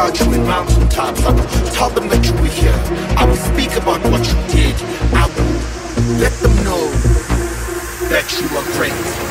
about you in mountain. I will tell them that you were here. I will speak about what you did. I will let them know that you are great.